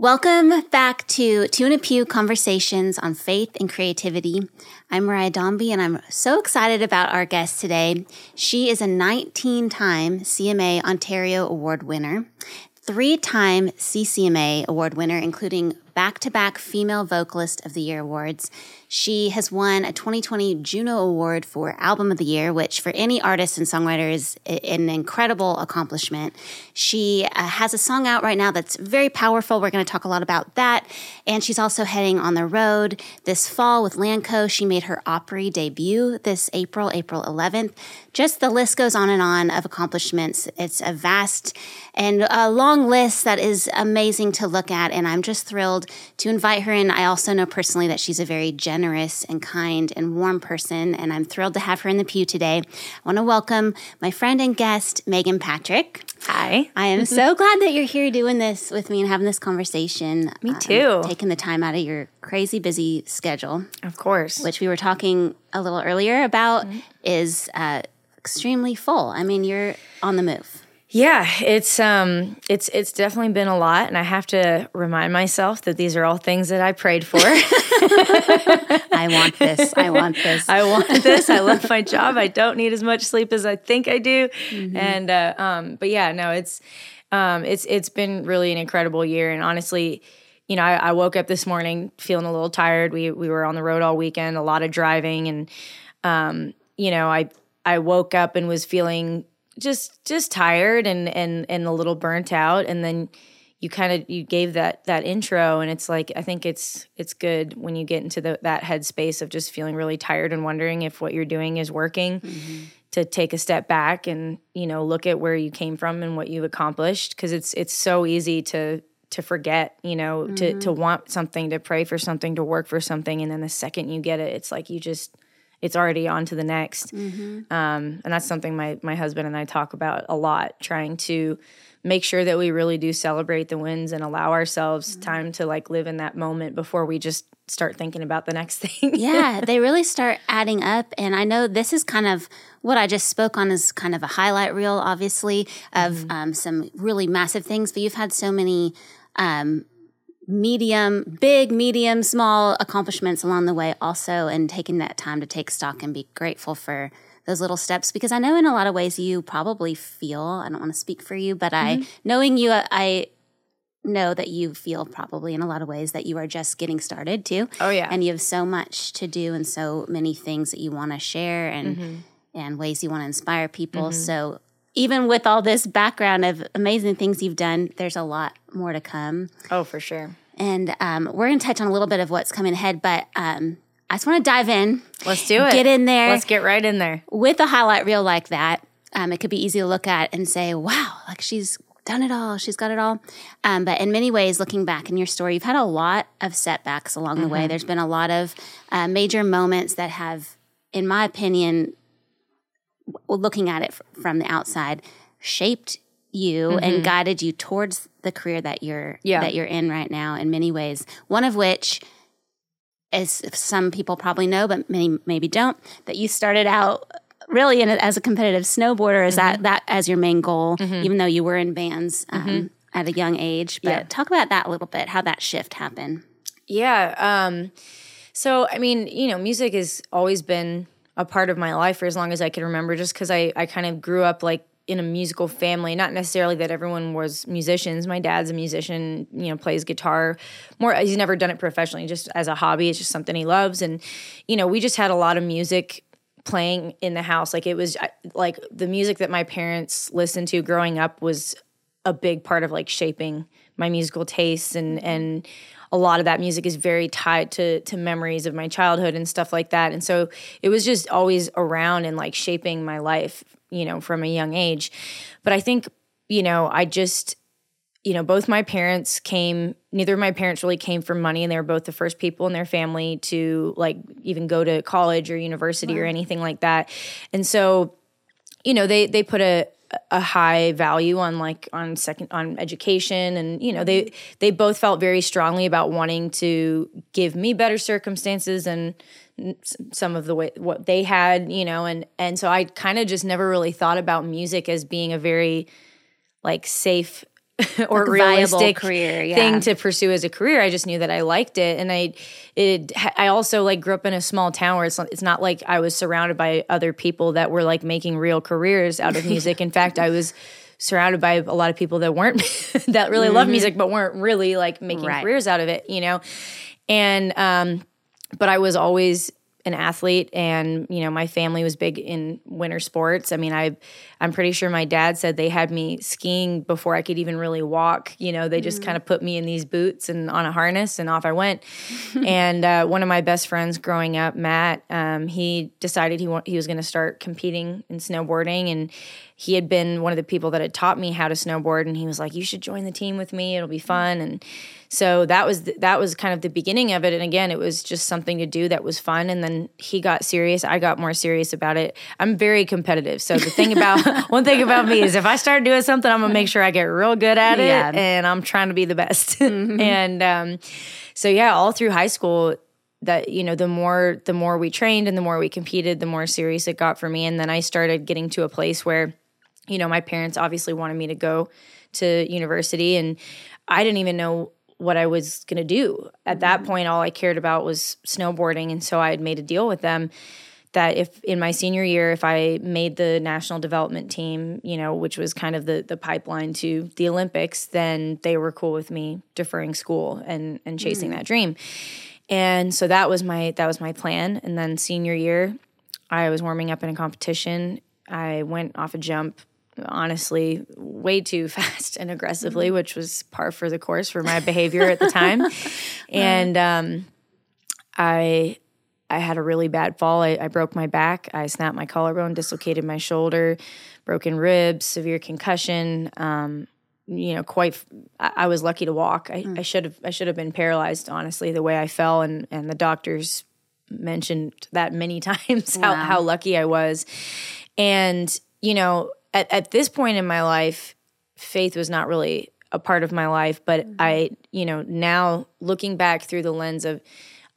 Welcome back to Two in a Pew Conversations on Faith and Creativity. I'm Moriah Domby, and I'm so excited about our guest today. She is a 19 time CMA Ontario Award winner, three time CCMA Award winner, including back to back Female Vocalist of the Year awards. She has won a 2020 Juno Award for Album of the Year, which for any artist and songwriter is an incredible accomplishment. She uh, has a song out right now that's very powerful. We're going to talk a lot about that. And she's also heading on the road this fall with Lanco. She made her Opry debut this April, April 11th. Just the list goes on and on of accomplishments. It's a vast and a long list that is amazing to look at. And I'm just thrilled to invite her in. I also know personally that she's a very generous and kind and warm person, and I'm thrilled to have her in the pew today. I want to welcome my friend and guest, Meghan Patrick. Hi. I am so glad that you're here doing this with me and having this conversation. Me too. Um, taking the time out of your crazy busy schedule. Of course. Which we were talking a little earlier about mm-hmm. is uh, extremely full. I mean, you're on the move. Yeah, it's um it's it's definitely been a lot and I have to remind myself that these are all things that I prayed for. I want this. I want this. I want this. I love my job. I don't need as much sleep as I think I do. Mm-hmm. And uh, um but yeah, no, it's um it's it's been really an incredible year and honestly you know, I, I woke up this morning feeling a little tired. We we were on the road all weekend, a lot of driving, and um, you know, I I woke up and was feeling just just tired and and and a little burnt out and then you kind of you gave that that intro and it's like i think it's it's good when you get into the, that headspace of just feeling really tired and wondering if what you're doing is working mm-hmm. to take a step back and you know look at where you came from and what you've accomplished because it's it's so easy to to forget you know mm-hmm. to to want something to pray for something to work for something and then the second you get it it's like you just it's already on to the next. Mm-hmm. Um, and that's something my my husband and I talk about a lot, trying to make sure that we really do celebrate the wins and allow ourselves mm-hmm. time to like live in that moment before we just start thinking about the next thing. yeah, they really start adding up. And I know this is kind of what I just spoke on is kind of a highlight reel, obviously, of mm-hmm. um, some really massive things, but you've had so many um, medium, big, medium, small accomplishments along the way also, and taking that time to take stock and be grateful for those little steps because I know in a lot of ways you probably feel, I don't want to speak for you, but mm-hmm. I, knowing you, I know that you feel probably in a lot of ways that you are just getting started too. Oh yeah. And you have so much to do and so many things that you want to share and, mm-hmm. and ways you want to inspire people. Mm-hmm. So even with all this background of amazing things you've done, there's a lot more to come. Oh, for sure. And um, we're going to touch on a little bit of what's coming ahead, but um, I just want to dive in. Let's do it. Get in there. Let's get right in there. With a highlight reel like that, um, it could be easy to look at and say, wow, like she's done it all. She's got it all. Um, but in many ways, looking back in your story, you've had a lot of setbacks along mm-hmm. the way. Mm-hmm. There's been a lot of uh, major moments that have, in my opinion, looking at it from the outside, shaped you mm-hmm. and guided you towards the career that you're yeah. that you're in right now in many ways. One of which as some people probably know, but many maybe don't, that you started out really in a, as a competitive snowboarder. Is mm-hmm. that that as your main goal, mm-hmm. even though you were in bands um, mm-hmm. at a young age? But yeah. talk about that a little bit, how that shift happened. Yeah. Um, so I mean, you know, music has always been a part of my life for as long as I can remember, just because I I kind of grew up like in a musical family not necessarily that everyone was musicians. My dad's a musician you know plays guitar more he's never done it professionally just as a hobby it's just something he loves. And you know we just had a lot of music playing in the house. Like it was like the music that my parents listened to growing up was a big part of like shaping my musical tastes. And mm-hmm. and a lot of that music is very tied to to memories of my childhood and stuff like that. And so it was just always around and like shaping my life you know, from a young age. But I think, you know, I just, you know, both my parents came, neither of my parents really came from money, and they were both the first people in their family to like even go to college or university wow. or anything like that. And so, you know, they they put a a high value on like on second on education and you know they mm-hmm. they both felt very strongly about wanting to give me better circumstances and some of the way what they had, you know, and and so I kind of just never really thought about music as being a very like safe or Like realistic career, yeah. thing to pursue as a career. I just knew that I liked it, and I it I also like grew up in a small town where it's not, it's not like I was surrounded by other people that were like making real careers out of music. in fact, I was surrounded by a lot of people that weren't that really love music but weren't really like making Mm-hmm. Right. careers out of it, you know. And um but I was always an athlete and you know my family was big in winter sports. I mean i i'm pretty sure my dad said they had me skiing before i could even really walk. You know they just kind of put me in these boots and on a harness and off i went. And uh, one of my best friends growing up matt um, he decided he, wa- he was going to start competing in snowboarding and he had been one of the people that had taught me how to snowboard and he was like you should join the team with me. It'll be fun. And so that was th- that was kind of the beginning of it. And again it was just something to do that was fun. And then he got serious. I got more serious about it. I'm very competitive. So the thing about one thing about me is if i start doing something i'm gonna make sure i get real good at it Yeah. and i'm trying to be the best. And um, so yeah all through high school that you know the more the more we trained and the more we competed the more serious it got for me. And then i started getting to a place where you know my parents obviously wanted me to go to university and i didn't even know what i was going to do. At that mm-hmm. point all i cared about was snowboarding and so i had made a deal with them that if in my senior year if i made the national development team you know which was kind of the the pipeline to the olympics then they were cool with me deferring school and and chasing mm. that dream. And so that was my that was my plan. And then senior year i was warming up in a competition. I went off a jump honestly way too fast and aggressively which was par for the course for my behavior at the time. And um, i i had a really bad fall. I, I broke my back. I snapped my collarbone dislocated my shoulder broken ribs severe concussion um, you know quite I, I was lucky to walk. I, I should have i should have been paralyzed honestly the way i fell. And and the doctors mentioned that many times how, Wow. how lucky i was. And you know at, at this point in my life faith was not really a part of my life but mm-hmm. i you know now looking back through the lens of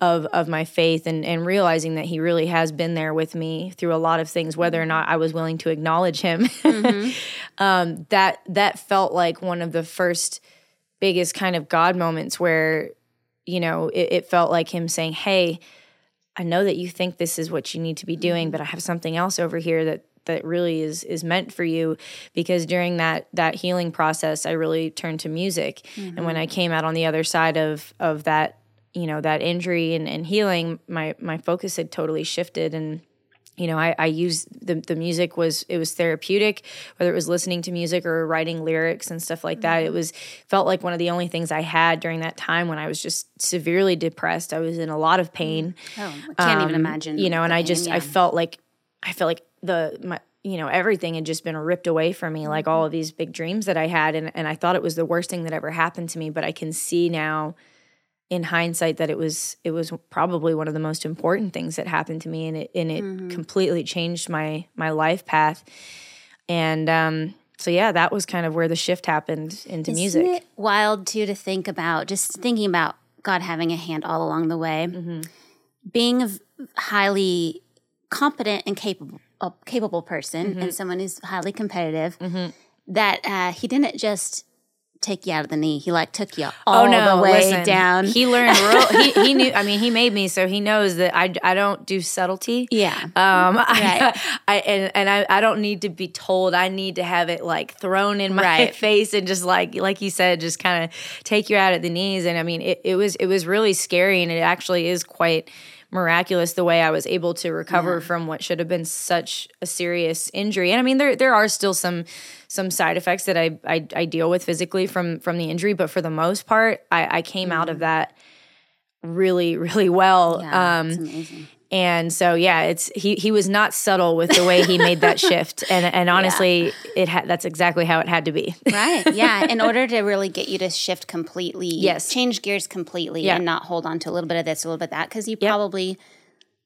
of of my faith and and realizing that he really has been there with me through a lot of things whether or mm-hmm. not I was willing to acknowledge him. Mm-hmm. Um that that felt like one of the first biggest kind of god moments where you know it, it felt like him saying hey I know that you think this is what you need to be doing, but I have something else over here that that really is is meant for you because during that that healing process I really turned to music. And when I mm-hmm. came out on the other side of of that, you know, that injury and, and healing, my my focus had totally shifted and you know, I, I used the the music was it was therapeutic, whether it was listening to music or writing lyrics and stuff like that. It mm-hmm. was felt like one of the only things I had during that time when I was just severely depressed. I was in a lot of pain mm-hmm. Oh, I can't even um, imagine. You know, and I pain, just yeah. I felt like I felt like the my you know everything had just been ripped away from me, like all of these big dreams that I had, and and I thought it was the worst thing that ever happened to me. But I can see now, in hindsight, that it was it was probably one of the most important things that happened to me, and it and it Mm-hmm. completely changed my my life path. And um, so yeah, that was kind of where the shift happened into Isn't music. it wild too to think about just thinking about God having a hand all along the way, Mm-hmm. being highly competent and capable a capable person Mm-hmm. and someone who's highly competitive. That uh, he didn't just take you out of the knee; he like took you all the way Oh, listen, down. He learned real. he, he knew. I mean, he made me, so he knows that I, I don't do subtlety. yeah, Um, I, I and and I, I don't need to be told. I need to have it like thrown in my Right. face and just like like you said, just kind of take you out at the knees. And I mean, it, it was it was really scary, and it actually is quite miraculous the way I was able to recover from what should have been such a serious injury. And I mean, there there are still some some side effects that I I, I deal with physically from from the injury, but for the most part, I, I came out of that really really well. yeah, um, amazing. And so yeah, it's he he was not subtle with the way he made that shift, and and honestly, it had that's exactly how it had to be. Right. Yeah. In order to really get you to shift completely, Yes. change gears completely Yeah. and not hold on to a little bit of this, a little bit of that, because you probably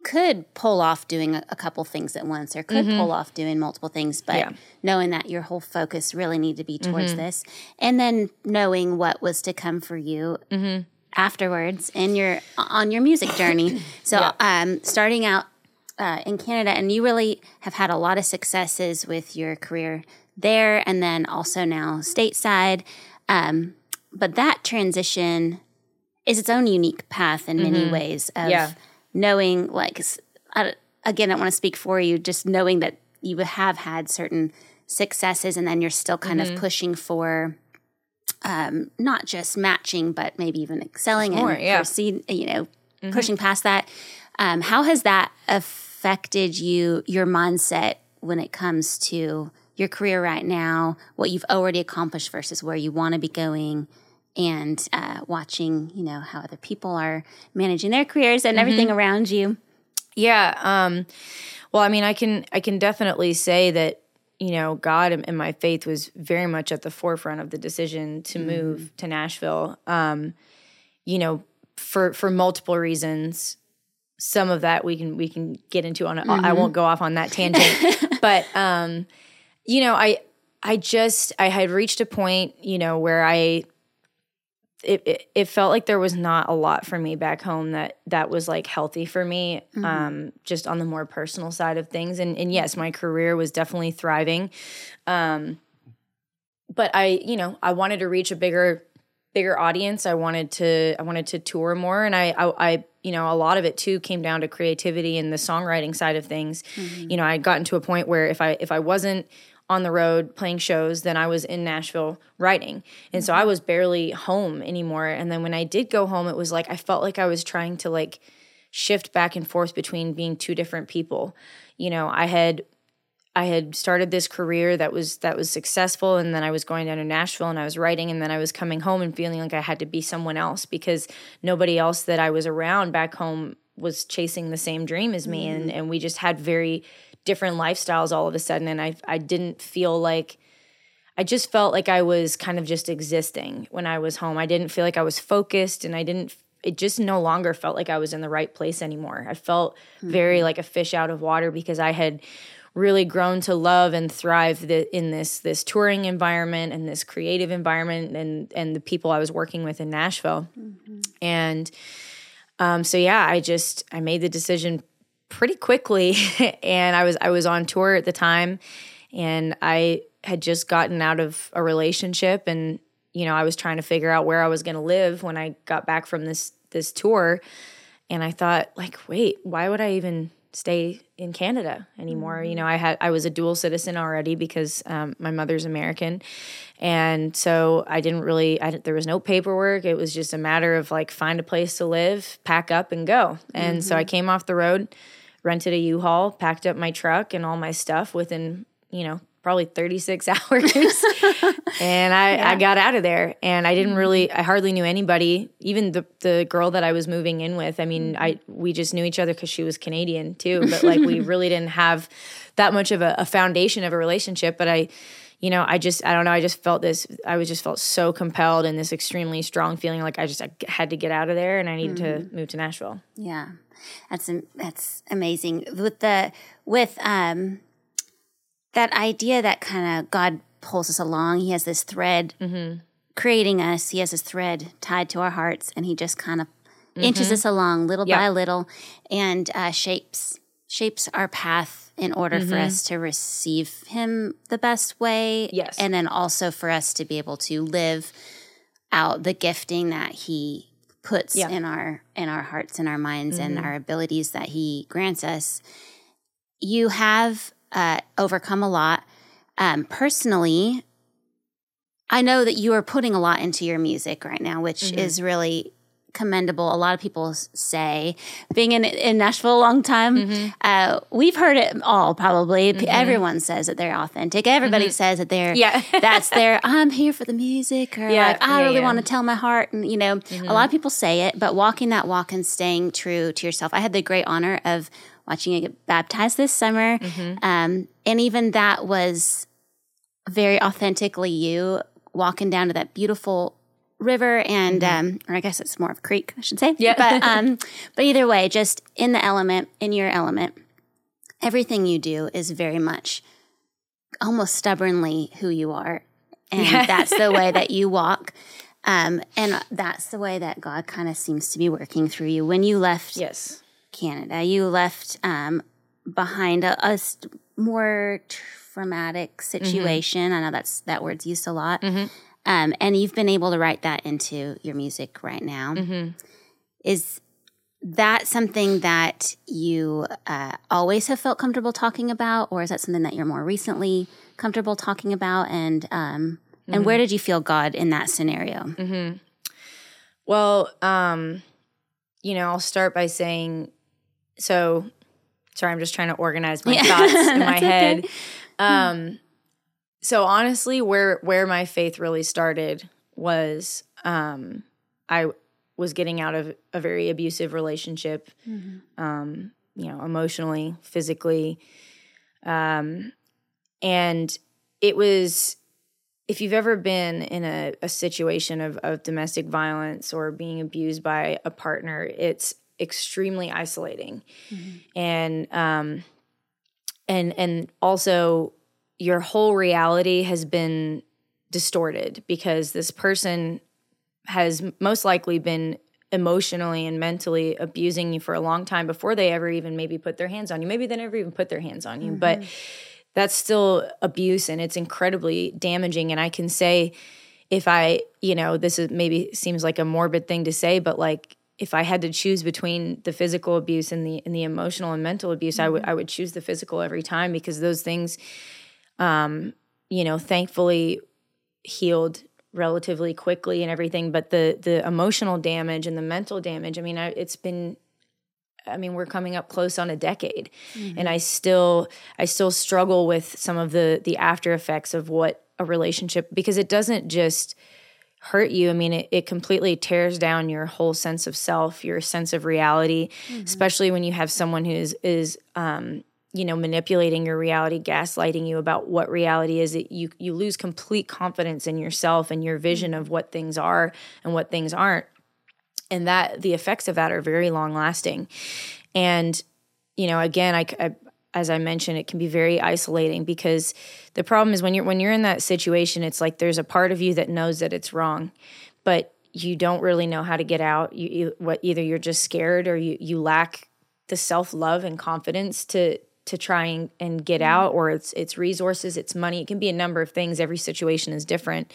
could pull off doing a, a couple things at once or could pull off doing multiple things, but Mm-hmm. Yeah. Mm-hmm. knowing that your whole focus really need to be towards this and then knowing what was to come for you Mm-hmm. Afterwards in your on your music journey. So um starting out uh, in Canada, and you really have had a lot of successes with your career there, and then also now stateside. Um, but that transition is its own unique path in many ways of Yeah. knowing, like, I, again, I want to speak for you, just knowing that you have had certain successes and then you're still kind of pushing for um, not just matching, but maybe even excelling More, and yeah. proceed, you know, pushing past that. Um, how has that affected you, your mindset when it comes to your career right now, what you've already accomplished versus where you want to be going? And uh, watching, you know, how other people are managing their careers and everything around you. Yeah. Um, well, I mean, I can I can definitely say that you know God and, my faith was very much at the forefront of the decision to move to Nashville. Um, you know, for for multiple reasons. Some of that we can we can get into on. I I won't go off on that tangent, but um, you know, I I just I had reached a point, you know, where I it, it, it felt like there was not a lot for me back home that that was like healthy for me um just on the more personal side of things. And and yes my career was definitely thriving um but I you know I wanted to reach a bigger bigger audience. I wanted to I wanted to tour more. And I I, I you know a lot of it too came down to creativity and the songwriting side of things. You know I had gotten to a point where if I if I wasn't on the road playing shows than I was in Nashville writing. And so I was barely home anymore. And then when I did go home it was like I felt like I was trying to like shift back and forth between being two different people. You know I had I had started this career that was that was successful and then I was going down to Nashville and I was writing and then I was coming home and feeling like I had to be someone else because nobody else that I was around back home was chasing the same dream as me. Mm-hmm. And and we just had very different lifestyles all of a sudden and I I didn't feel like I just felt like I was kind of just existing when I was home. I didn't feel like I was focused and I didn't it just no longer felt like I was in the right place anymore. I felt very like a fish out of water because I had really grown to love and thrive the, in this this touring environment and this creative environment and and the people I was working with in Nashville. And um, so yeah, I just I made the decision pretty quickly, and I was I was on tour at the time, and I had just gotten out of a relationship, and you know I was trying to figure out where I was going to live when I got back from this this tour, and I thought like, wait, why would I even stay in Canada anymore? You know, I had I was a dual citizen already because um, my mother's American, and so I didn't really I, didn't- there was no paperwork. It was just a matter of like find a place to live, pack up, and go. And so I came off the road, rented a U-Haul, packed up my truck and all my stuff within you know probably 36 hours. And I, I got out of there. And i didn't really mm-hmm. i hardly knew anybody even the, the girl that i was moving in with. I mean mm-hmm. i we just knew each other because she was canadian too but like we really didn't have that much of a, a foundation of a relationship. But i you know i just i don't know i just felt this i was just felt so compelled and this extremely strong feeling like i just I had to get out of there and i needed to mm-hmm. move to nashville. Yeah, that's that's amazing. With the with um that idea that kind of God pulls us along. He has this thread creating us. He has this thread tied to our hearts, and he just kind of inches us along little Yeah. by little, and uh, shapes shapes our path in order for us to receive Him the best way. Yes. and then also for us to be able to live out the gifting that He puts Yeah. in our in our hearts and our minds and our abilities that He grants us. You have uh, overcome a lot. Um, personally, I know that you are putting a lot into your music right now, which is really commendable. A lot of people say, being in, in Nashville a long time, mm-hmm. uh, we've heard it all probably. P mm-hmm. Everyone says that they're authentic. Everybody mm-hmm. says that they're, Yeah. that's their, I'm here for the music, or Yeah, like, I yeah, really yeah. want to tell my heart. And, you know, a lot of people say it, but walking that walk and staying true to yourself. I had the great honor of watching you get baptized this summer. Um, and even that was very authentically you walking down to that beautiful river and um or I guess it's more of a creek I should say Yeah. but um but either way just in the element in your element everything you do is very much almost stubbornly who you are and Yeah. that's the way that you walk um and that's the way that God kind of seems to be working through you when you left yes Canada. You left um, behind a, a st- more traumatic situation. I know that's that word's used a lot. Um, and you've been able to write that into your music right now. Mm-hmm. Is that something that you uh, always have felt comfortable talking about, or is that something that you're more recently comfortable talking about? And um, and Mm-hmm. where did you feel God in that scenario? Well, um, you know, I'll start by saying, so sorry, I'm just trying to organize my Yeah. thoughts in my That's head. okay. Um, so honestly, where where my faith really started was um, I was getting out of a very abusive relationship, um, you know, emotionally, physically, um, and it was if you've ever been in a, a situation of, of domestic violence or being abused by a partner, it's extremely isolating. And um and and also your whole reality has been distorted because this person has most likely been emotionally and mentally abusing you for a long time before they ever even maybe put their hands on you. Maybe they never even put their hands on you, but mm-hmm. that's still abuse and it's incredibly damaging. And I can say, if I, you know, this is maybe seems like a morbid thing to say, but like if I had to choose between the physical abuse and the and the emotional and mental abuse, I would mm-hmm. I would choose the physical every time because those things, um, you know, thankfully healed relatively quickly and everything. But the the emotional damage and the mental damage, I mean, I, it's been I mean, we're coming up close on a decade, and I still I still struggle with some of the the after effects of what a relationship because it doesn't just hurt you. I mean, it, it completely tears down your whole sense of self, your sense of reality, especially when you have someone who is is um, you know manipulating your reality, gaslighting you about what reality is. It, you you lose complete confidence in yourself and your vision of what things are and what things aren't and that the effects of that are very long lasting and you know again I, I as i mentioned it can be very isolating because the problem is when you're when you're in that situation it's like there's a part of you that knows that it's wrong but you don't really know how to get out you, you what either you're just scared or you you lack the self-love and confidence to to try and, and get mm-hmm. out or it's it's resources it's money. It can be a number of things. Every situation is different.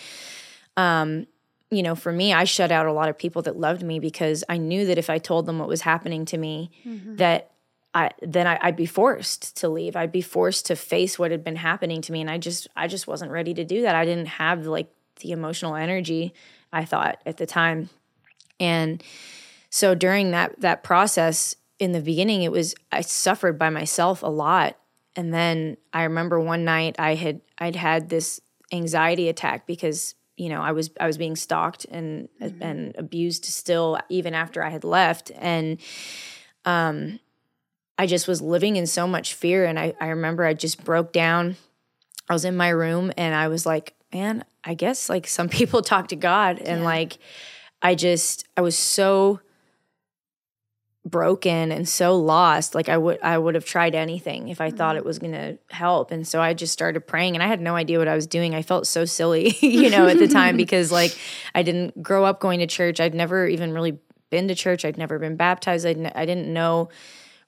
Um, you know, for me, I shut out a lot of people that loved me because I knew that if I told them what was happening to me, mm-hmm. that I then I, I'd be forced to leave. I'd be forced to face what had been happening to me, and I just I just wasn't ready to do that. I didn't have like the emotional energy I thought at the time, and so during that that process in the beginning, it was I suffered by myself a lot, and then I remember one night I had I'd had this anxiety attack because you know I was I was being stalked and and abused still even after I had left. And um I just was living in so much fear. And I I remember I just broke down. I was in my room and I was like man I guess like some people talk to God. And like I just I was so broken and so lost like i would i would have tried anything if i thought it mm-hmm. was going to help. And so i just started praying and i had no idea what i was doing. I felt so silly you know at the time because like i didn't grow up going to church. I'd never even really been to church. I'd never been baptized. I'd, n- i didn't know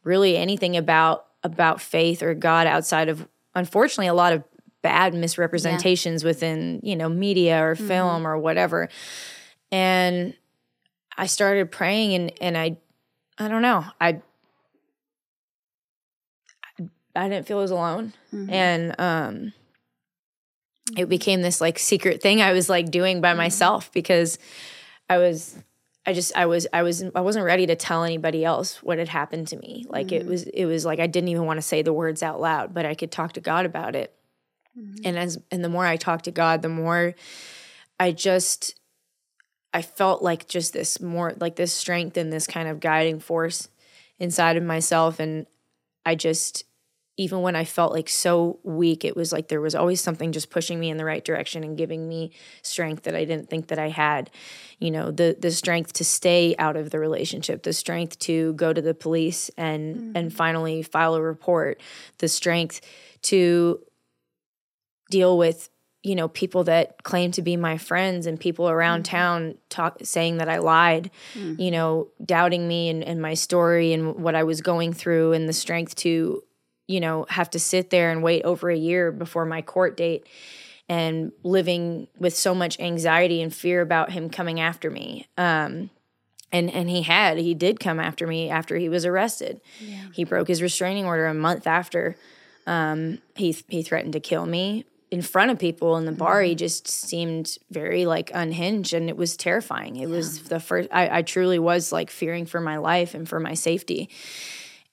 really anything about about faith or god outside of unfortunately a lot of bad misrepresentations within you know media or film mm-hmm. or whatever. And i started praying and and i I don't know. I I didn't feel as alone, mm-hmm. and um, it became this like secret thing I was like doing by mm-hmm. myself because I was. I just I was I was I wasn't ready to tell anybody else what had happened to me. Like it mm-hmm. was it was like I didn't even want to say the words out loud, but I could talk to God about it. And as and the more I talked to God, the more I just I felt like just this more like this strength and this kind of guiding force inside of myself. And I just, even when I felt like so weak, it was like there was always something just pushing me in the right direction and giving me strength that I didn't think that I had. You know, the the strength to stay out of the relationship, the strength to go to the police and mm-hmm. and finally file a report, the strength to deal with you know people that claim to be my friends and people around town talk saying that i lied you know doubting me and, and my story and what i was going through and the strength to you know have to sit there and wait over a year before my court date and living with so much anxiety and fear about him coming after me. Um, and and he had he did come after me after he was arrested. Yeah. He broke his restraining order a month after. Um, he he threatened to kill me in front of people in the bar. Mm-hmm. He just seemed very like unhinged, and it was terrifying. It yeah. was the first. I, I truly was like fearing for my life and for my safety,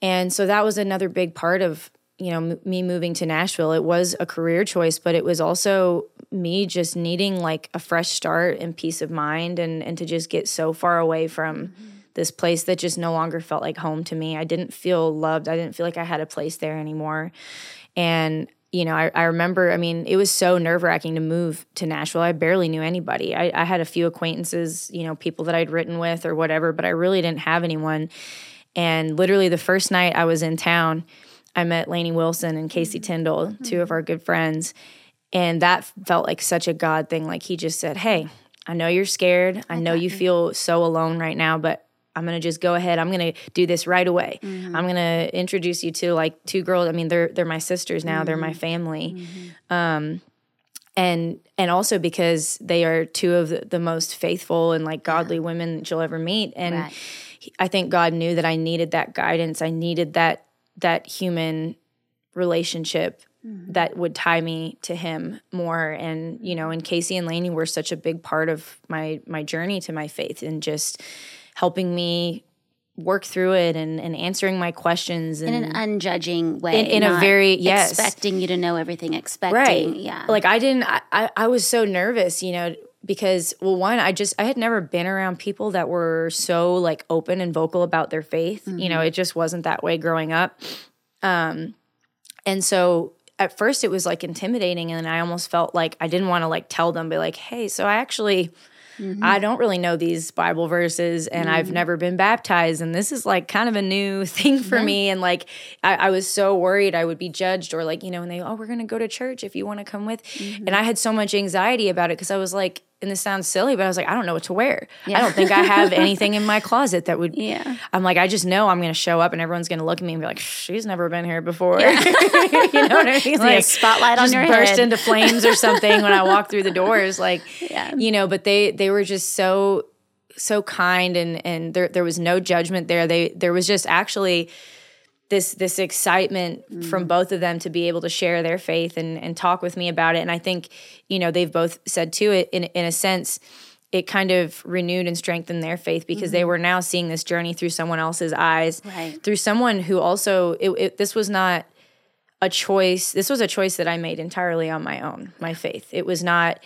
and so that was another big part of you know, m- me moving to Nashville, it was a career choice, but it was also me just needing like a fresh start and peace of mind and and to just get so far away from mm-hmm. this place that just no longer felt like home to me. I didn't feel loved. I didn't feel like I had a place there anymore. And you know, I, I remember, I mean, it was so nerve wracking to move to Nashville. I barely knew anybody. I, I had a few acquaintances, you know, people that I'd written with or whatever, but I really didn't have anyone. And literally the first night I was in town, I met Lainey Wilson and Kasey mm-hmm. Tyndall, mm-hmm. two of our good friends. And that felt like such a God thing. Like he just said, Hey, I know you're scared. I, know you feel so alone right now, but I'm gonna just go ahead. I'm gonna do this right away. Mm-hmm. I'm gonna introduce you to like two girls. I mean, they're they're my sisters now. Mm-hmm. They're my mm-hmm. family. Mm-hmm. Um, and and also because they are two of the, the most faithful and like godly yeah. women that you'll ever meet. And right. I think God knew that I needed that guidance. I needed that that human relationship mm-hmm. that would tie me to him more and you know and kasey and lainey were such a big part of my my journey to my faith and just helping me work through it and, and answering my questions and, in an unjudging way in, in a very yes expecting you to know everything expecting right yeah like i didn't I, I was so nervous you know because well one i just i had never been around people that were so like open and vocal about their faith mm-hmm. you know mm-hmm. it just wasn't that way growing up um and so at first it was like intimidating and i almost felt like i didn't want to like tell them be like hey so i actually Mm-hmm. I don't really know these Bible verses and mm-hmm. I've never been baptized. And this is like kind of a new thing for yeah. me. And like, I, I, was so worried I would be judged or like, you know, and they, oh, we're going to go to church if you want to come with. Mm-hmm. And I had so much anxiety about it because I was like, and this sounds silly, but I was like, I don't know what to wear. Yeah. I don't think I have anything in my closet that would. Yeah. I'm like, I just know I'm going to show up and everyone's going to look at me and be like, she's never been here before. Yeah. you know what I mean? like, spotlight on your burst head. into flames or something when I walk through the doors. Like, yeah. you know, but they they were just so so kind and and there there was no judgment there. They there was just actually this this excitement mm. from both of them to be able to share their faith and and talk with me about it. And I think you know they've both said to it in in a sense it kind of renewed and strengthened their faith because mm-hmm. they were now seeing this journey through someone else's eyes, right. through someone who also it, it, this was not a choice. This was a choice that I made entirely on my own. My faith. It was not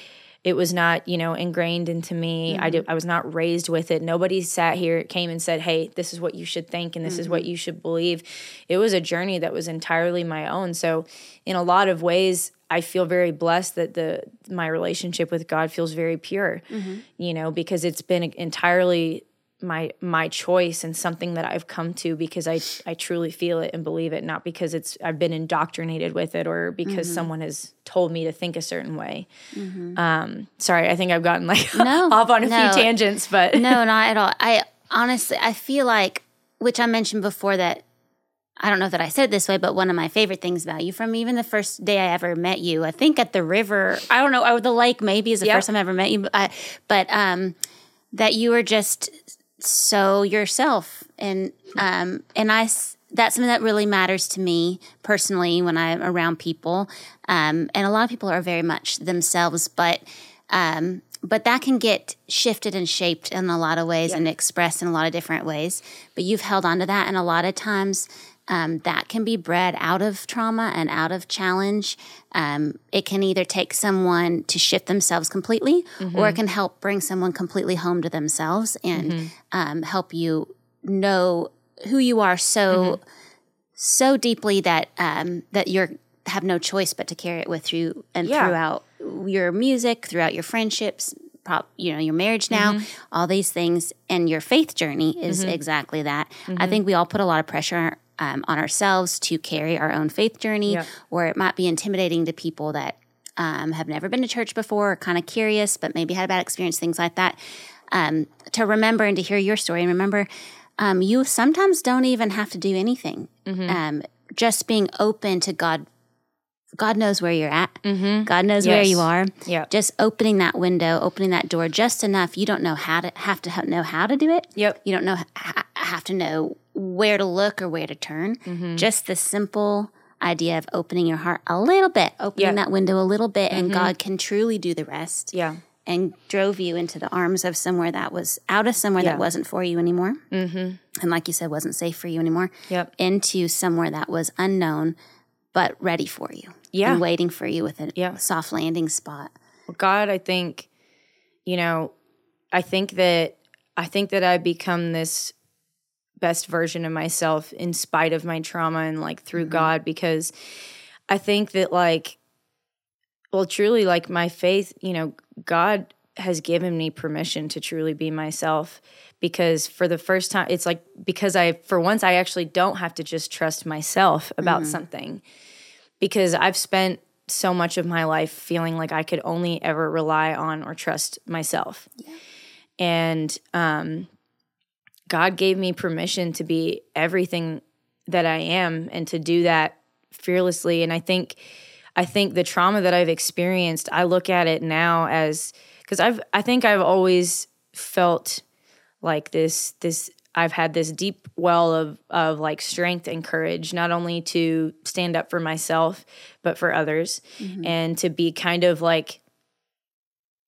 it was not you know ingrained into me mm-hmm. i did i was not raised with it nobody sat here came and said hey this is what you should think and this mm-hmm. is what mm-hmm. you should believe it was a journey that was entirely my own so in a lot of ways i feel very blessed that the my relationship with god feels very pure mm-hmm. you know because it's been entirely my my choice and something that I've come to because I I truly feel it and believe it not because it's I've been indoctrinated with it or because mm-hmm. someone has told me to think a certain way. Mm-hmm. Um sorry, I think I've gotten like no, off on a no, few tangents but No, not at all. I honestly I feel like which I mentioned before that I don't know that I said this way, but one of my favorite things about you from even the first day I ever met you, I think at the river, I don't know, or the lake maybe is the yep. first time I ever met you, but, I, but um, that you were just so yourself. And um and i that's something that really matters to me personally when i'm around people. Um and a lot of people are very much themselves but um but that can get shifted and shaped in a lot of ways yeah. and expressed in a lot of different ways. But you've held on to that. And a lot of times um, that can be bred out of trauma and out of challenge. Um, it can either take someone to shift themselves completely, mm-hmm. or it can help bring someone completely home to themselves and mm-hmm. um, help you know who you are so mm-hmm. so deeply that um, that you're have no choice but to carry it with you and yeah. throughout your music, throughout your friendships, you know your marriage now mm-hmm. all these things and your faith journey is mm-hmm. exactly that mm-hmm. i think we all put a lot of pressure um, on ourselves to carry our own faith journey, yep. or it might be intimidating to people that um, have never been to church before, or kind of curious, but maybe had a bad experience, things like that. Um, to remember and to hear your story, and remember, um, you sometimes don't even have to do anything. Mm-hmm. Um, just being open to God God knows where you're at. Mm-hmm. God knows where you are. Yeah. Just opening that window, opening that door just enough. You don't know how to have to know how to do it. Yep. You don't know ha- have to know where to look or where to turn. Mm-hmm. Just the simple idea of opening your heart a little bit, opening. Mm-hmm. that window a little bit, and God can truly do the rest. Yeah. And drove you into the arms of somewhere that was out of somewhere Yeah. that wasn't for you anymore. Mm-hmm. And like you said, wasn't safe for you anymore. Yep. Into somewhere that was unknown, but ready for you. Yeah. And waiting for you with a Yeah. soft landing spot. God, I think, you know, I think that I think that I become this best version of myself in spite of my trauma and like through mm-hmm. God because I think that like well truly like my faith, you know, God has given me permission to truly be myself because for the first time it's like because I for once I actually don't have to just trust myself about mm-hmm. something because I've spent so much of my life feeling like I could only ever rely on or trust myself. And um, God gave me permission to be everything that I am and to do that fearlessly. And I think I think the trauma that I've experienced, I look at it now as because I've I think I've always felt like this this I've had this deep well of of like strength and courage not only to stand up for myself but for others mm-hmm. and to be kind of like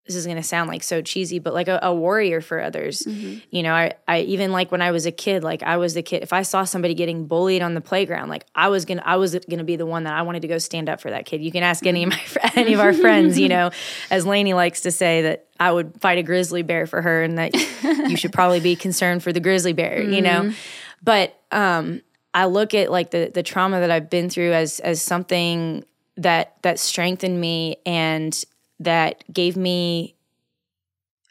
this is going to sound like so cheesy but like a, a warrior for others. You know I, I even like when i was a kid like i was the kid if i saw somebody getting bullied on the playground like i was gonna i was gonna be the one that i wanted to go stand up for that kid. You can ask any of my any of our friends you know as lainey likes to say that i would fight a grizzly bear for her and that you should probably be concerned for the grizzly bear you know? But um i look at like the the trauma that i've been through as as something that that strengthened me and that gave me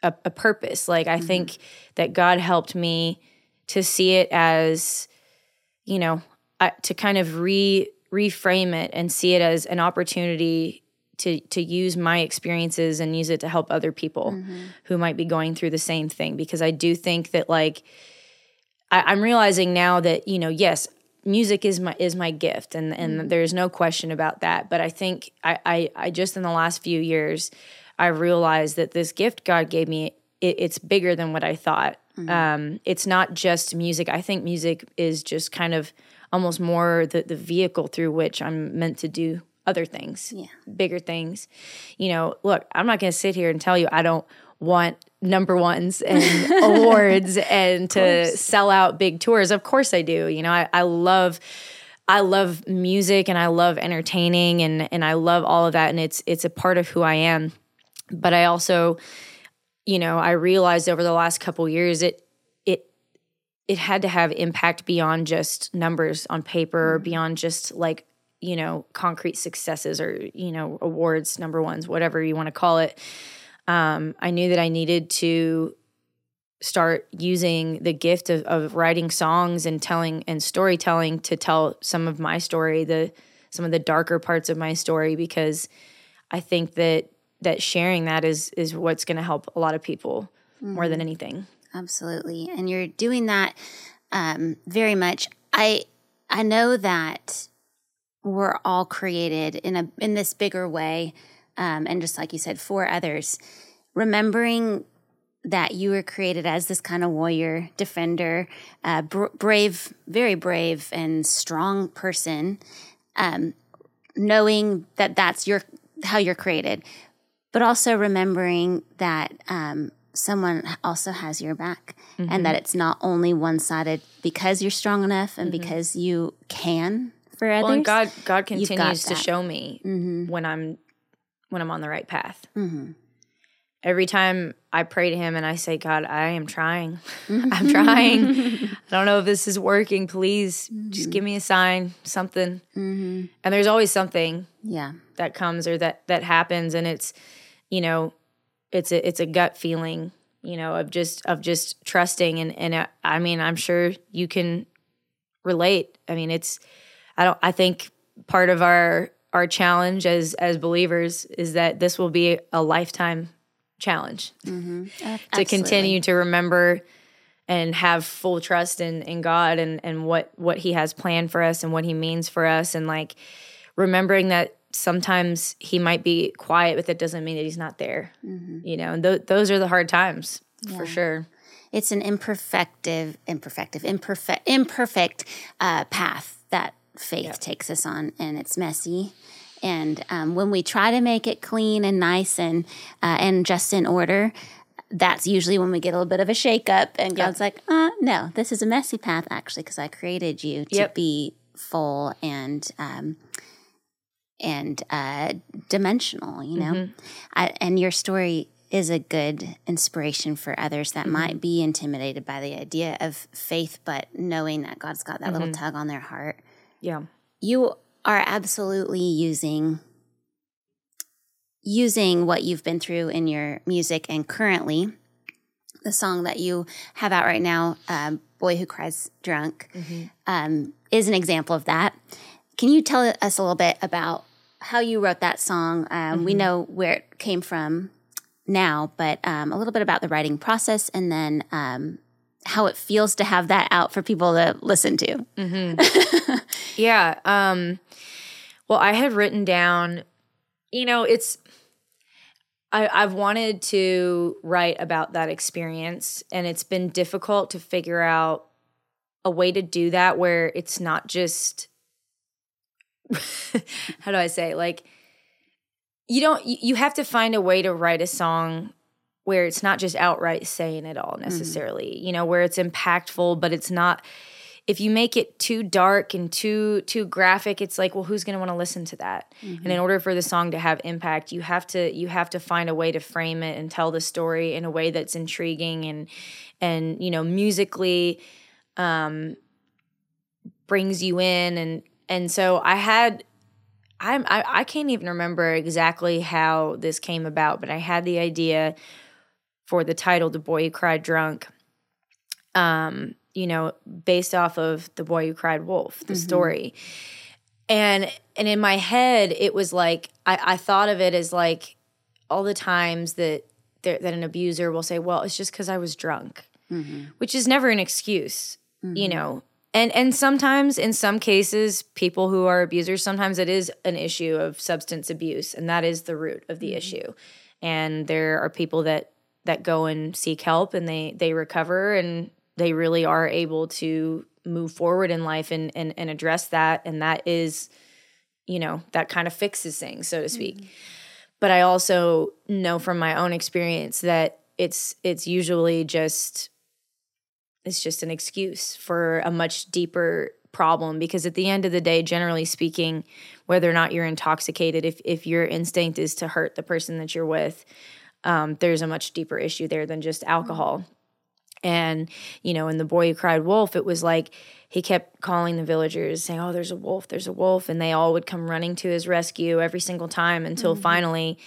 a, a purpose. Like I mm-hmm. think that God helped me to see it as, you know, I, to kind of re reframe it and see it as an opportunity to to use my experiences and use it to help other people mm-hmm. who might be going through the same thing. Because I do think that like I, I'm realizing now that you know, yes, music is my is my gift, and and there's no question about that. But I think I, I I just in the last few years, I realized that this gift God gave me, it, it's bigger than what I thought. Um, it's not just music. I think music is just kind of almost more the the vehicle through which I'm meant to do other things, Yeah. bigger things. You know, look, I'm not going to sit here and tell you I don't want number ones and awards and to sell out big tours. Of course I do. You know, I, I love I love music and I love entertaining and and I love all of that and it's it's a part of who I am. But I also, you know, I realized over the last couple years it it it had to have impact beyond just numbers on paper or beyond just like you know concrete successes or you know awards number ones whatever you want to call it um, i knew that i needed to start using the gift of, of writing songs and telling and storytelling to tell some of my story the some of the darker parts of my story because i think that that sharing that is is what's going to help a lot of people more than anything Absolutely. And you're doing that um, very much. I I know that we're all created in a in this bigger way, um, and just like you said, for others. Remembering that you were created as this kind of warrior, defender, uh, br- brave, very brave and strong person. Um, knowing that that's your how you're created, but also remembering that um, someone also has your back and that it's not only one sided because you're strong enough and because you can for others. Well, and God, God continues to show me when I'm when I'm on the right path. Mm-hmm. Every time I pray to Him and I say, God, I am trying. I'm trying. I don't know if this is working. Please, just give mm-hmm. me a sign, something. Mm-hmm. And there's always something yeah. that comes or that that happens, and it's you know, it's a it's a gut feeling, you know, of just of just trusting, and and I, I mean, I'm sure you can relate. I mean, it's I don't I think part of our our challenge as as believers is that this will be a lifetime challenge. To continue to remember and have full trust in in God and and what what he has planned for us and what he means for us. And like remembering that sometimes he might be quiet, but that doesn't mean that he's not there. You know, and th- those are the hard times for sure. It's an imperfective, imperfective, imperfect, imperfect uh, path that faith takes us on, and it's messy. And um, when we try to make it clean and nice and uh, and just in order, that's usually when we get a little bit of a shakeup. And God's like, uh, "No, this is a messy path, actually, because I created you to Yep. be full and um, and uh, dimensional." You know, I, and your story is a good inspiration for others that might be intimidated by the idea of faith, but knowing that God's got that little tug on their heart. Yeah. You are absolutely using using what you've been through in your music and currently the song that you have out right now, um, "Boy Who Cries Drunk," um, is an example of that. Can you tell us a little bit about how you wrote that song? Um, We know where it came from now, but um, a little bit about the writing process and then um, how it feels to have that out for people to listen to. Yeah. Um, well, I had written down, you know, it's, I, I've wanted to write about that experience, and it's been difficult to figure out a way to do that where it's not just, how do I say, like, you don't, you, you have to find a way to write a song where it's not just outright saying it all necessarily, you know, where it's impactful, but it's not, if you make it too dark and too too graphic it's like well who's going to want to listen to that? And in order for the song to have impact you have to you have to find a way to frame it and tell the story in a way that's intriguing and and you know musically um brings you in. And and so i had I'm, I, I can't even remember exactly how this came about, but I had the idea for the title, The Boy Who Cried Drunk, um, you know, based off of The Boy Who Cried Wolf, the mm-hmm. story. And and in my head, it was like I, I thought of it as like all the times that there, that an abuser will say, "Well, it's just because I was drunk," mm-hmm. which is never an excuse, you mm-hmm. know. And and sometimes, in some cases, people who are abusers, sometimes it is an issue of substance abuse, and that is the root of the issue. And there are people that that go and seek help, and they they recover, and they really are able to move forward in life and and, and address that. And that is, you know, that kind of fixes things, so to speak. But I also know from my own experience that it's it's usually just it's just an excuse for a much deeper problem. Because at the end of the day generally speaking whether or not you're intoxicated if if your instinct is to hurt the person that you're with um, there's a much deeper issue there than just alcohol and you know in the boy who cried wolf it was like he kept calling the villagers saying oh there's a wolf there's a wolf. And they all would come running to his rescue every single time until mm-hmm. finally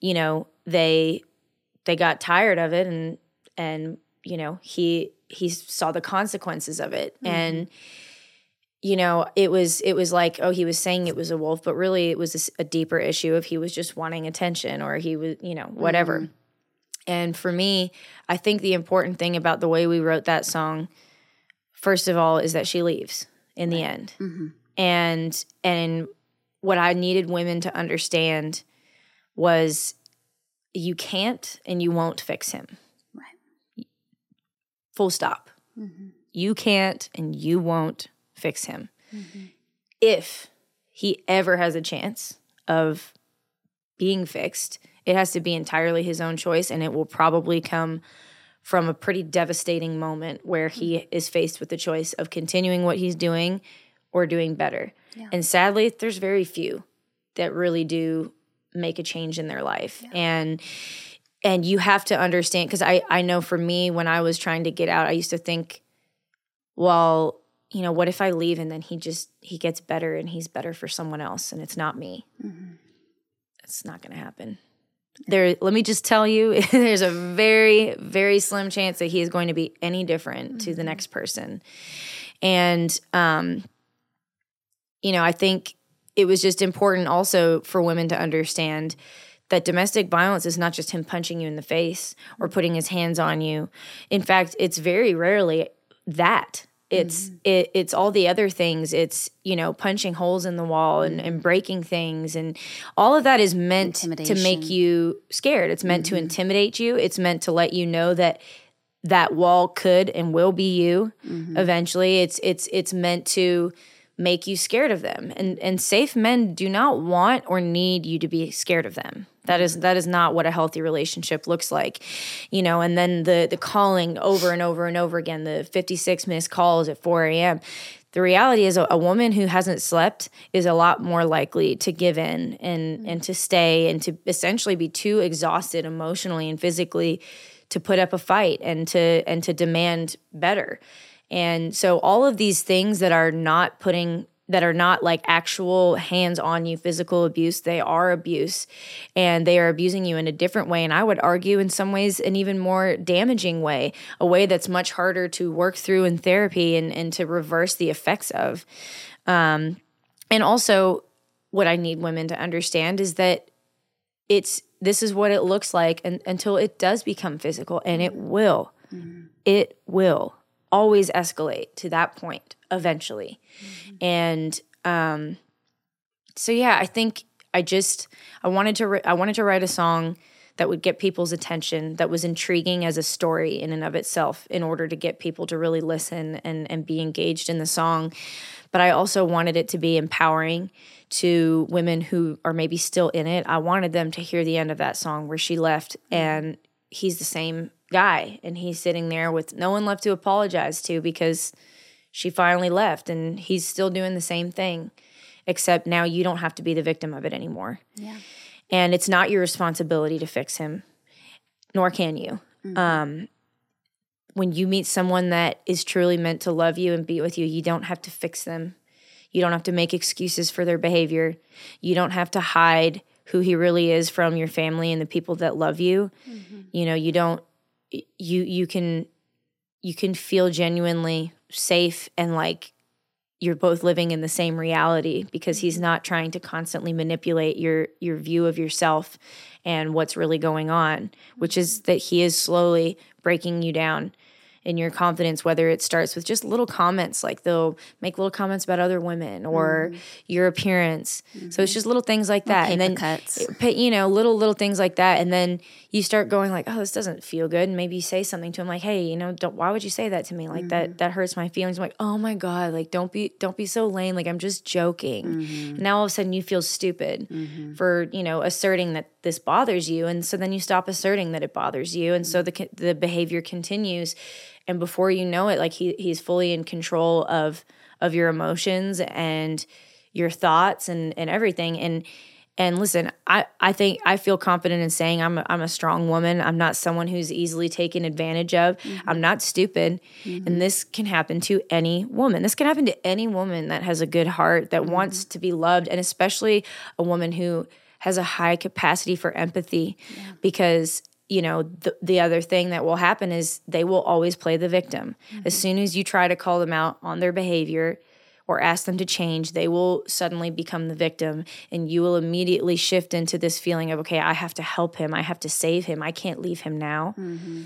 you know they they got tired of it and and you know he he saw the consequences of it. Mm-hmm. And you know it was it was like oh he was saying it was a wolf but really it was a deeper issue if he was just wanting attention or he was you know whatever mm-hmm. And for me i think the important thing about the way we wrote that song first of all is that she leaves in the end. Mm-hmm. And and what i needed women to understand was you can't and you won't fix him. Right. full stop. Mm-hmm. You can't and you won't fix him. Mm-hmm. If he ever has a chance of being fixed it has to be entirely his own choice and it will probably come from a pretty devastating moment where he is faced with the choice of continuing what he's doing or doing better. And sadly there's very few that really do make a change in their life. And and you have to understand because I, I know for me when i was trying to get out i used to think well you know what if i leave and then he just he gets better and he's better for someone else and it's not me? Mm-hmm. It's not going to happen there let me just tell you there's a very very slim chance that he is going to be any different to the next person and um you know i think it was just important also for women to understand that domestic violence is not just him punching you in the face or putting his hands on you. In fact, it's very rarely that. It's mm-hmm. it, it's all the other things. It's you know punching holes in the wall and, and mm-hmm. breaking things, and all of that is meant to make you scared. It's meant to mm-hmm. intimidate you. It's meant to let you know that that wall could and will be you eventually. It's it's it's meant to make you scared of them. And and safe men do not want or need you to be scared of them. That is that is not what a healthy relationship looks like. You know, and then the the calling over and over and over again, the 56 missed calls at 4 a.m. The reality is a, a woman who hasn't slept is a lot more likely to give in and mm-hmm. and to stay and to essentially be too exhausted emotionally and physically to put up a fight and to and to demand better. And so all of these things that are not putting that are not like actual hands on you physical abuse, they are abuse and they are abusing you in a different way. And I would argue, in some ways, an even more damaging way, a way that's much harder to work through in therapy and, and to reverse the effects of. Um, and also, what I need women to understand is that it's this is what it looks like and, until it does become physical, and it will. It will always escalate to that point eventually. And um, so yeah, I think I just I wanted to ri- I wanted to write a song that would get people's attention that was intriguing as a story in and of itself in order to get people to really listen and and be engaged in the song but I also wanted it to be empowering to women who are maybe still in it. I wanted them to hear the end of that song where she left and he's the same guy and he's sitting there with no one left to apologize to because she finally left and he's still doing the same thing except now you don't have to be the victim of it anymore. Yeah. And it's not your responsibility to fix him, nor can you. Um, when you meet someone that is truly meant to love you and be with you, you don't have to fix them. You don't have to make excuses for their behavior. You don't have to hide who he really is from your family and the people that love you. You know, you don't you you can you can feel genuinely safe and like you're both living in the same reality because he's mm-hmm. not trying to constantly manipulate your your view of yourself and what's really going on which is mm-hmm. that he is slowly breaking you down in your confidence whether it starts with just little comments like they'll make little comments about other women or mm-hmm. your appearance. So it's just mm-hmm. little things like that. And then cuts. you know little little things like that. And then you start going like oh this doesn't feel good. And maybe you say something to him like hey you know don't why would you say that to me? Like that mm-hmm. that hurts my feelings. I'm like oh my god like don't be don't be so lame. Like i'm just joking. And now all of a sudden you feel stupid for you know asserting that this bothers you. And so then you stop asserting that it bothers you. And so the the behavior continues. And before you know it like he he's fully in control of of your emotions and your thoughts and and everything. And and listen i i think i feel confident in saying i'm a, i'm a strong woman. I'm not someone who's easily taken advantage of. Mm-hmm. I'm not stupid. Mm-hmm. And this can happen to any woman. This can happen to any woman that has a good heart that mm-hmm. wants to be loved. And especially a woman who has a high capacity for empathy because you know the, the other thing that will happen is they will always play the victim. Mm-hmm. As soon as you try to call them out on their behavior or ask them to change they will suddenly become the victim and you will immediately shift into this feeling of okay i have to help him. I have to save him. I can't leave him now mm-hmm.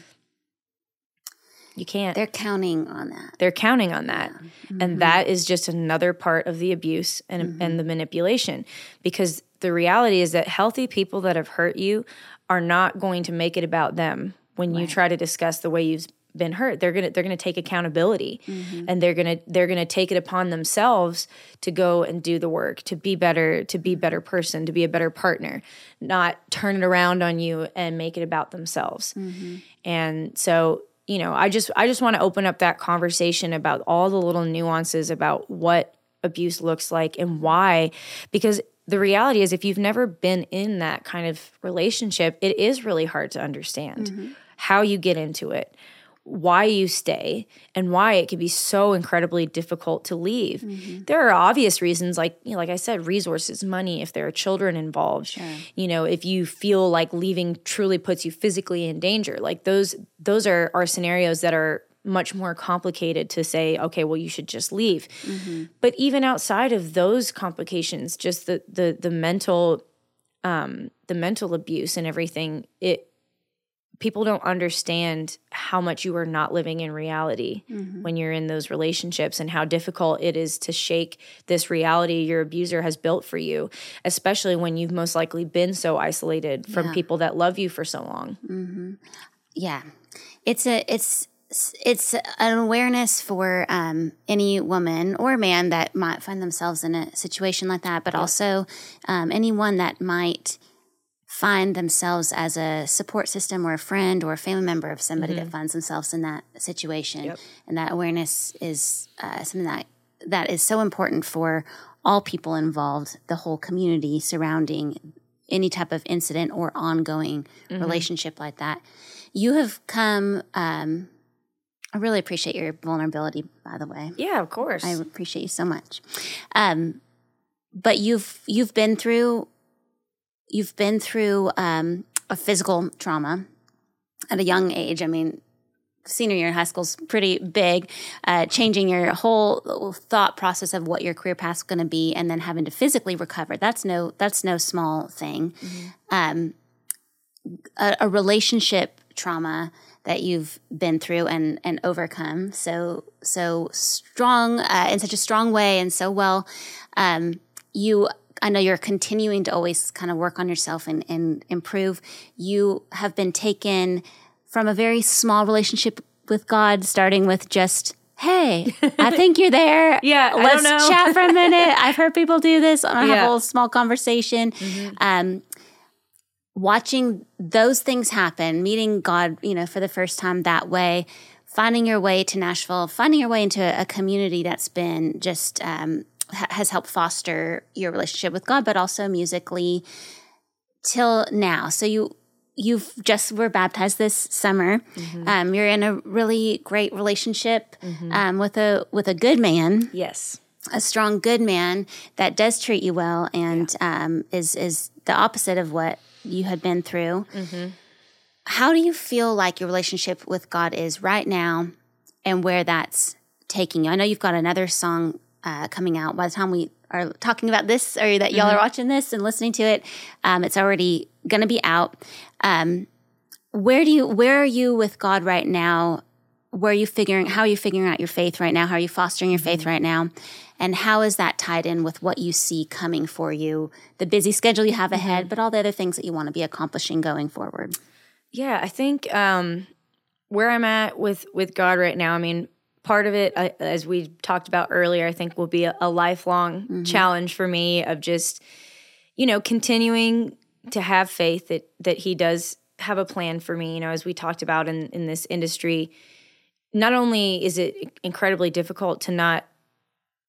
You can't They're counting on that. they're counting on that. And mm-hmm. that is just another part of the abuse and, mm-hmm. and the manipulation. Because the reality is that healthy people that have hurt you are not going to make it about them. When you try to discuss the way you've been hurt they're gonna they're gonna take accountability. Mm-hmm. And they're gonna they're gonna take it upon themselves to go and do the work to be better to be a better person to be a better partner not turn it around on you and make it about themselves. And so you know i just i just want to open up that conversation about all the little nuances about what abuse looks like and why because the reality is if you've never been in that kind of relationship it is really hard to understand mm-hmm. how you get into it why you stay and why it can be so incredibly difficult to leave. There are obvious reasons like you know, like I said resources, money, if there are children involved. You know, if you feel like leaving truly puts you physically in danger. Like those those are are scenarios that are much more complicated to say okay well you should just leave but even outside of those complications just the the the mental um the mental abuse and everything it people don't understand how much you are not living in reality Mm-hmm. when you're in those relationships and how difficult it is to shake this reality your abuser has built for you, especially when you've most likely been so isolated from Yeah. people that love you for so long. Yeah, it's a it's it's an awareness for um, any woman or man that might find themselves in a situation like that, but also um, anyone that might find themselves as a support system or a friend or a family member of somebody that finds themselves in that situation. Yep. And that awareness is uh, something that that is so important for all people involved, the whole community surrounding any type of incident or ongoing relationship like that. You have come. Um, I really appreciate your vulnerability, by the way. Yeah, of course. I appreciate you so much. Um, but you've you've been through you've been through um, a physical trauma at a young age. I mean, senior year in high school is pretty big, uh, changing your whole thought process of what your career path's going to be, and then having to physically recover. That's no that's no small thing. Um, a, a relationship trauma that you've been through and and overcome so so strong uh, in such a strong way and so well. Um, you I know you're continuing to always kind of work on yourself and, and improve. You have been taken from a very small relationship with God, starting with just, hey, I think you're there. Yeah, let's don't know." chat for a minute. I've heard people do this. I'm gonna have Yeah. a little small conversation. Um, watching those things happen, meeting God, you know, for the first time that way, finding your way to Nashville, finding your way into a community that's been just um, ha- has helped foster your relationship with God, but also musically till now. So you you've just were baptized this summer. Um, you're in a really great relationship um, with a with a good man yes. a strong, good man that does treat you well and um, is is the opposite of what you had been through. How do you feel like your relationship with God is right now, and where that's taking you? I know you've got another song uh, coming out. By the time we are talking about this, or that y'all are watching this and listening to it, um, it's already going to be out. Um, where do you where are you with God right now? Where are you figuring how are you figuring out your faith right now? How are you fostering your faith right now? And how is that tied in with what you see coming for you, the busy schedule you have ahead, but all the other things that you want to be accomplishing going forward? Yeah, I think um, where I'm at with with God right now. I mean, part of it, I, as we talked about earlier, I think will be a, a lifelong mm-hmm. challenge for me of just, you know, continuing to have faith that that He does have a plan for me. You know, as we talked about in in this industry, not only is it incredibly difficult to not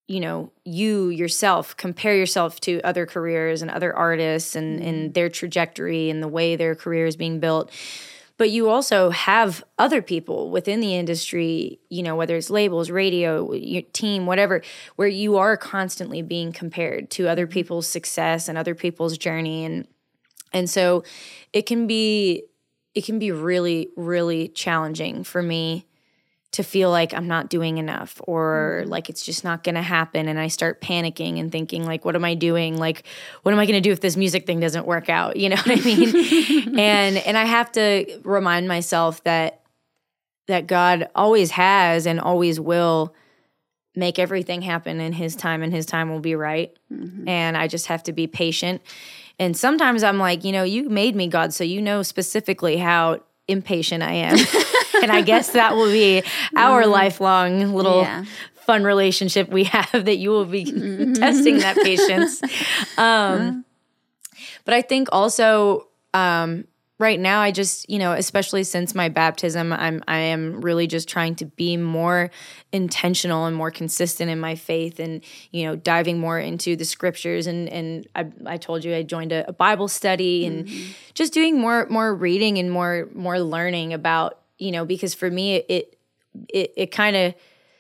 you know you yourself compare yourself to other careers and other artists and, and mm-hmm. their trajectory and the way their career is being built but you also have other people within the industry you know whether it's labels radio your team whatever where you are constantly being compared to other mm-hmm. people's success and other people's journey. And and so it can be it can be really really challenging for me to feel like I'm not doing enough or mm-hmm. like it's just not going to happen and I start panicking and thinking like what am I doing? Like what am I going to do if this music thing doesn't work out? You know what I mean? And and I have to remind myself that that God always has and always will make everything happen in his time and his time will be right. Mm-hmm. And I just have to be patient. And sometimes I'm like you know you made me God so you know specifically how impatient I am and I guess that will be our lifelong little Yeah. fun relationship we have that you will be testing that patience. Um, but I think also um, right now, I just you know, especially since my baptism, I'm I am really just trying to be more intentional and more consistent in my faith, and you know, diving more into the scriptures. And and I, I told you I joined a, a Bible study and mm-hmm. just doing more more reading and more more learning about you know because for me it it, it kind of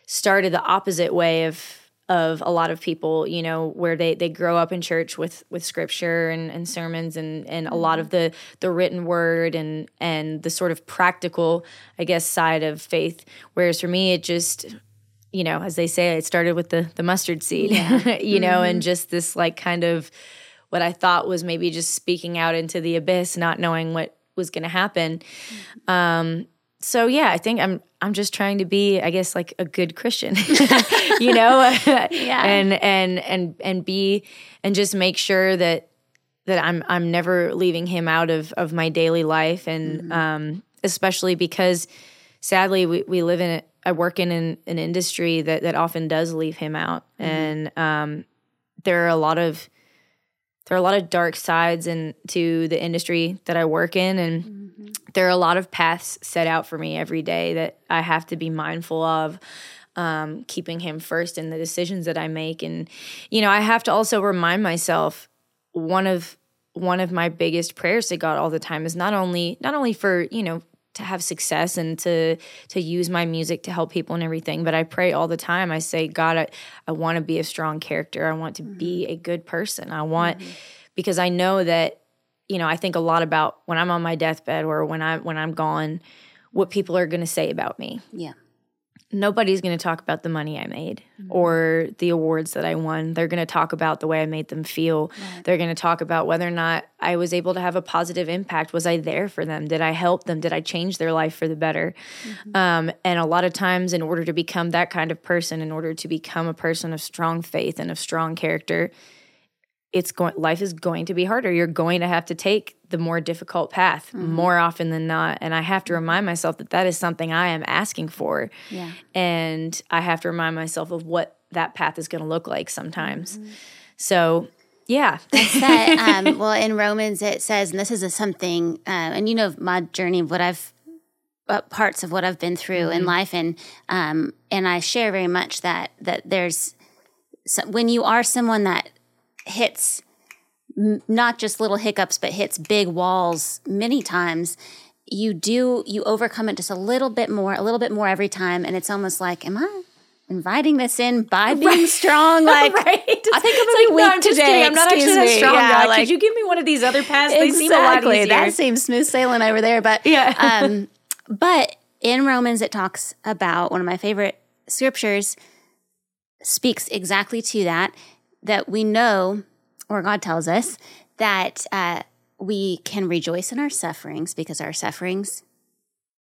started the opposite way of of a lot of people you know where they they grow up in church with with scripture and, and sermons and and a lot of the the written word and and the sort of practical i guess side of faith. Whereas for me it just you know as they say it started with the the mustard seed you know and just this like kind of what i thought was maybe just speaking out into the abyss not knowing what was going to happen. Um, so yeah, I think I'm I'm just trying to be, I guess, like a good Christian, you know, Yeah. and and and and be and just make sure that that I'm I'm never leaving him out of of my daily life, and um, especially because sadly we we live in I work in an, an industry that that often does leave him out, and um, there are a lot of there are a lot of dark sides in to the industry that I work in. And there are a lot of paths set out for me every day that I have to be mindful of um, keeping him first in the decisions that I make. And you know I have to also remind myself one of one of my biggest prayers to God all the time is not only not only for you know to have success and to to use my music to help people and everything but i pray all the time. I say god i, I want to be a strong character. I want to be a good person. I want because i know that you know i think a lot about when i'm on my deathbed or when i when i'm gone what people are going to say about me Yeah. nobody's going to talk about the money I made or the awards that I won. They're going to talk about the way I made them feel. They're going to talk about whether or not I was able to have a positive impact. Was I there for them? Did I help them? Did I change their life for the better? Um, and a lot of times, in order to become that kind of person, in order to become a person of strong faith and of strong character, it's going life is going to be harder. You're going to have to take the more difficult path more often than not. And i have to remind myself that that is something i am asking for. Yeah. and i have to remind myself of what that path is going to look like sometimes. So yeah. That um, well in romans it says and this is a something uh, and you know my journey of what i've uh, parts of what i've been through in life. And um, and i share very much that that there's so when you are someone that hits m- not just little hiccups but hits big walls many times you do you overcome it just a little bit more a little bit more every time and it's almost like am i inviting this in by being strong like right I think I'm gonna be like, weak no, I'm today. I'm not Excuse actually me. strong. Yeah, like- Could you give me one of these other paths? They seem a lot easier. That seems smooth sailing over there. But Yeah. um, but in Romans, it talks about one of my favorite scriptures speaks exactly to that. That we know, or God tells us that uh, we can rejoice in our sufferings because our sufferings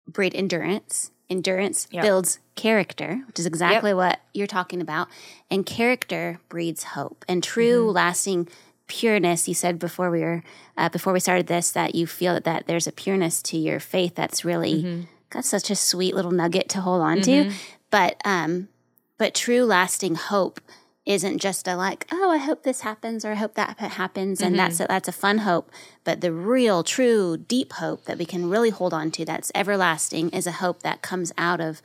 breed endurance. Endurance Yep. builds character, which is exactly what you're talking about. And character breeds hope and true, Mm-hmm. lasting pureness. You said before we were uh, before we started this that you feel that, that there's a pureness to your faith that's really Mm-hmm. got such a sweet little nugget to hold on to. But um, but true, lasting hope isn't just a like, oh, I hope this happens or I hope that happens, and that's mm-hmm. a, that's a fun hope. But the real, true, deep hope that we can really hold on to, that's everlasting, is a hope that comes out of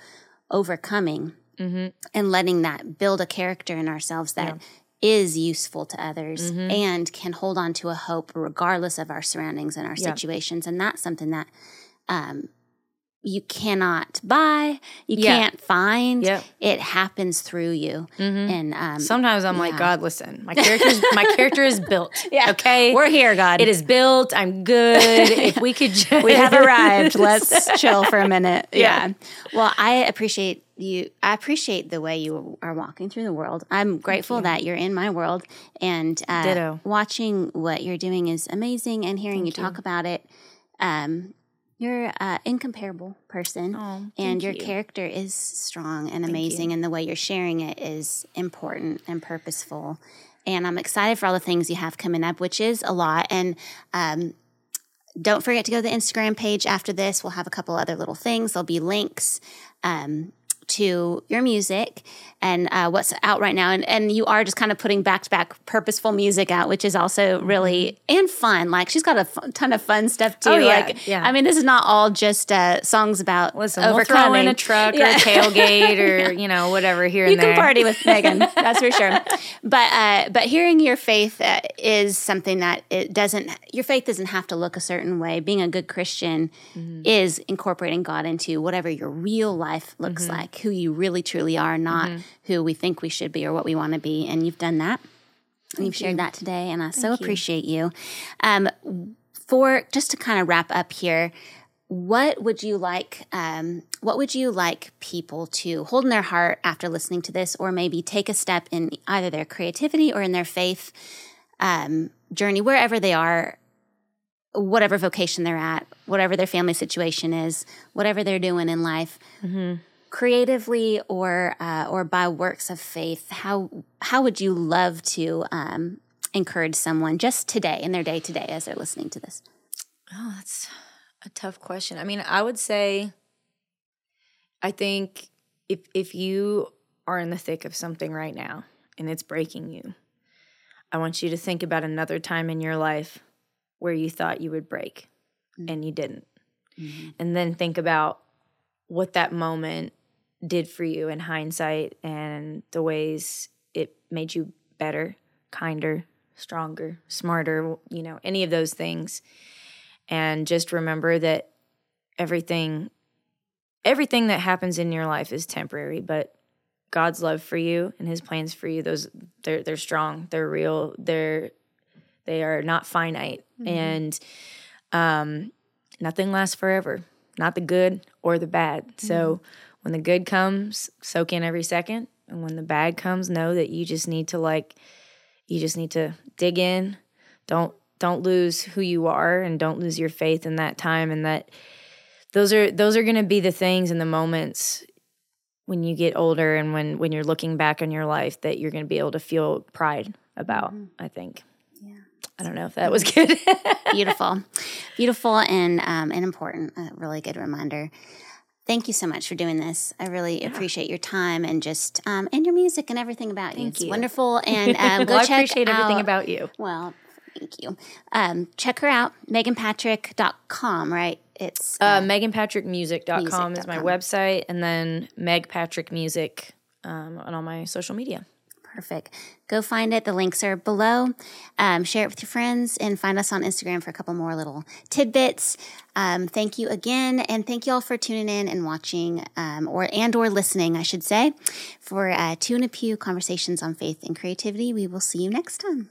overcoming mm-hmm. and letting that build a character in ourselves that is useful to others mm-hmm. and can hold on to a hope regardless of our surroundings and our situations. And that's something that um, you cannot buy, you Yeah. can't find. Yep. It happens through you. And um, Sometimes I'm like, God, listen, my character's my character is built. Yeah. Okay. we're here, God. It is built. I'm good. if we could just we have arrived. Let's chill for a minute. Yeah. Yeah. Well, I appreciate you. I appreciate the way you are walking through the world. I'm grateful that you're in my world and uh, watching what you're doing is amazing and hearing you talk about it. Um, you're an incomparable person. Oh, and your you. character is strong and amazing and the way you're sharing it is important and purposeful. And i'm excited for all the things you have coming up which is a lot. And um, don't forget to go to the instagram page after this. We'll have a couple other little things. There'll be links um, to your music and uh, what's out right now and, and you are just kind of putting back-to-back purposeful music out which is also really and fun like she's got a ton of fun stuff too Mm-hmm. Oh, yeah, like yeah. i mean this is not all just uh, songs about Listen, we'll overcoming throw in a truck or a tailgate or you know whatever here you and there. can party with Meghan, that's for sure. But uh, but hearing your faith uh, is something that it doesn't. Your faith doesn't have to look a certain way. Being a good Christian Mm-hmm. is incorporating God into whatever your real life looks Mm-hmm. like, who you really truly are, not who we think we should be or what we want to be. And you've done that. and you've shared that today, and I so appreciate you. Um, for just to kind of wrap up here, what would you like? Um, what would you like people to hold in their heart after listening to this, or maybe take a step in either their creativity or in their faith um, journey, wherever they are? whatever vocation they're at, whatever their family situation is, whatever they're doing in life, mm-hmm. Creatively or uh, or by works of faith, how how would you love to um, encourage someone just today in their day to day as they're listening to this? Oh, that's a tough question. I mean, I would say, I think if if you are in the thick of something right now and it's breaking you, I want you to think about another time in your life where you thought you would break mm-hmm. and you didn't. Mm-hmm. And then think about what that moment did for you in hindsight and the ways it made you better, kinder, stronger, smarter, you know, any of those things. And just remember that everything everything that happens in your life is temporary, but God's love for you and his plans for you, those they're they're strong, they're real, they're they are not finite. Mm-hmm. And um nothing lasts forever. Not the good or the bad. Mm-hmm. So when the good comes, soak in every second. And when the bad comes, know that you just need to like you just need to dig in. Don't don't lose who you are and don't lose your faith in that time and that those are those are going to be the things and the moments when you get older and when when you're looking back on your life that you're going to be able to feel pride about mm-hmm. i think yeah i don't know if that was good beautiful beautiful and um, and important a really good reminder Thank you so much for doing this. I really yeah. appreciate your time and just um, and your music and everything about you. Thank it's you. wonderful. And um, go well, check I appreciate out, everything about you. Well, thank you. Um, check her out, meghanpatrick.com, right? It's uh, uh, meghanpatrickmusic.com is my website, and then Meg Patrick Music um, on all my social media. Perfect. Go find it. The links are below. Um, share it with your friends and find us on Instagram for a couple more little tidbits. Um, thank you again, and thank you all for tuning in and watching, um, or and or listening, I should say, for uh, Two In A Pew conversations on faith and creativity. We will see you next time.